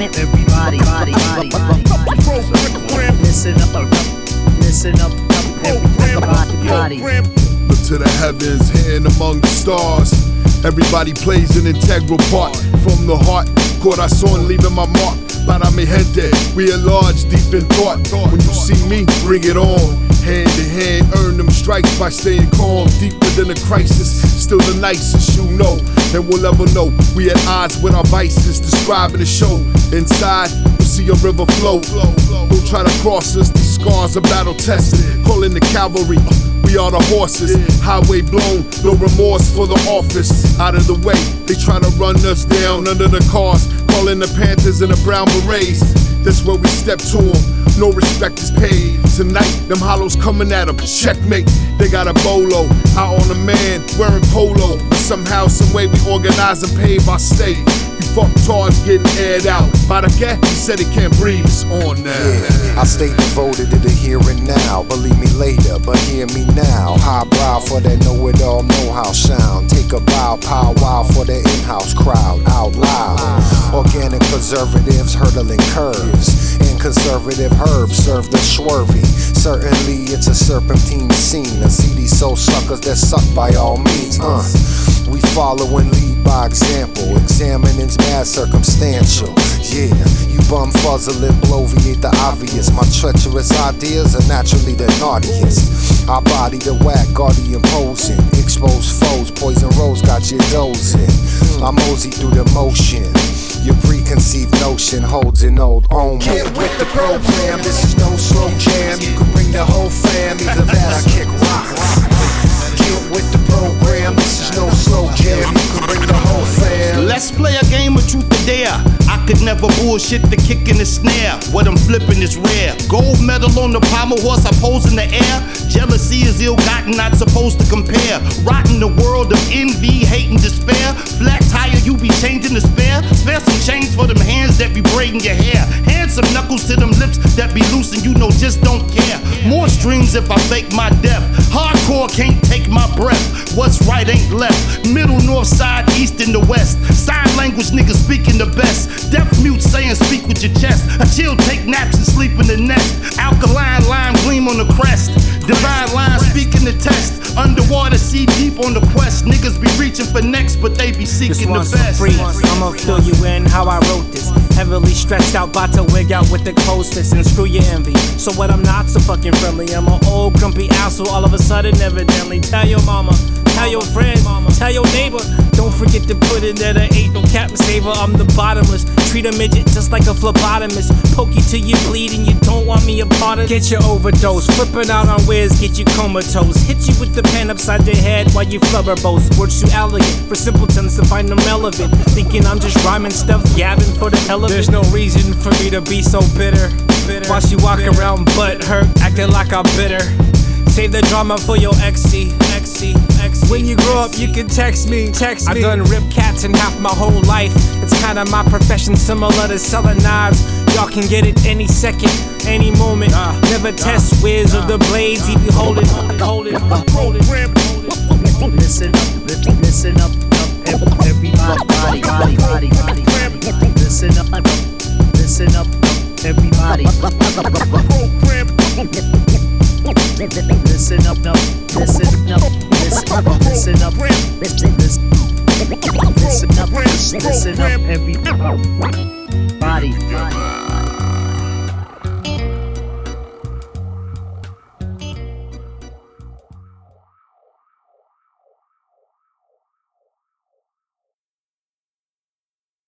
Everybody, body, body, body. Listen up, listen up, everybody. Look to the heavens, hidden among the stars. Everybody plays an integral part from the heart. Caught I saw and leaving my mark. But Para mi gente, we are large, deep in thought. When you see me, bring it on. Hand to hand, earn them strikes by staying calm. Deeper than a crisis, still the nicest you know. And we'll ever know we at odds with our vices. Describing the show Inside, you see a river flow. Don't try to cross us, these scars are battle tested. Calling the cavalry. We are the horses, highway blown, no remorse for the office. Out of the way, they try to run us down under the cars, calling the Panthers and the Brown Berets. That's where we step to them, no respect is paid. Tonight, them hollows coming at them, checkmate. They got a bolo, out on a man, wearing polo. Somehow, someway, we organize and pave our state. You fuck tards getting aired out. The guy, he said he can't breathe, it's on now. Yeah, I stay devoted to the here and now. Believe me later, but hear me now. Highbrow for that know it all, know how sound. Take a bow, pow wow for the in house crowd. Out loud. Organic preservatives hurdling curves. And conservative herbs serve the swervy. Certainly, it's a serpentine scene. I see these soul suckers that suck by all means. Uh, we follow and lead by example. Examining's mad circumstantial. Yeah, you bum fuzzling, bloviate the obvious. My treacherous ideas are naturally the naughtiest. I body the whack, guardian posing. Exposed foes, poison rose got you dozing. I mosey through the motion. Your preconceived notion holds an old omen. Get with the program, this is no slow jam. You can bring the whole fam, either that I kick rocks. Get with the program, could never bullshit the kick and the snare. What I'm flipping is rare. Gold medal on the pommel horse, I pose in the air. Jealousy is ill gotten, not supposed to compare. Rotting the world of envy, hate, and despair. Flat tire, you be changing the spare. Spare some change for them hands that be braiding your hair. Hand some knuckles to them lips that be loose and you know just don't care. More strings if I fake my death. Hardcore can't take my breath. What's right ain't left. Middle, north, side, east, and the west. Sign language niggas speaking the best. Saying speak with your chest. A chill, take naps and sleep in the nest. Alkaline lime gleam on the crest. Divine line speaking the test. Underwater, see deep on the quest. Niggas be reaching for next, but they be seeking the best. free. I'ma fill you in how I wrote this. Heavily stretched out, about to wig out with the closest and screw your envy. So what? I'm not so fucking friendly. I'm an old grumpy asshole. All of a sudden, evidently, tell your mama, tell your friend, tell your neighbor. Don't forget to put in that I ain't no captain saver. I'm the bottomless. Treat a midget just like a phlebotomist. Poke you till you bleed and you don't want me a part of. Get your overdose. Flipping out on whiz, get you comatose. Hit you with the pen upside your head while you flubber boast. Words too elegant for simpletons to find them relevant. Thinking I'm just rhyming stuff, gabbing for the hell of it. There's no reason for me to be so bitter. While she walk around butt hurt, acting like I'm bitter. Save the drama for your XC, XC, XC. When you grow up, you can text me, text me. I done rip cats in half my whole life. It's kinda my profession, similar to selling knives. Y'all can get it any second, any moment. Never test Wiz of the blades, he be holding, holding, holding. Listen up, listen up, up, everybody, body, body, body, body, body. Listen up, up, listen up, up, everybody. Listen up, up, listen up, listen up, listen up, listen, listen, listen up, listen up, everybody. body.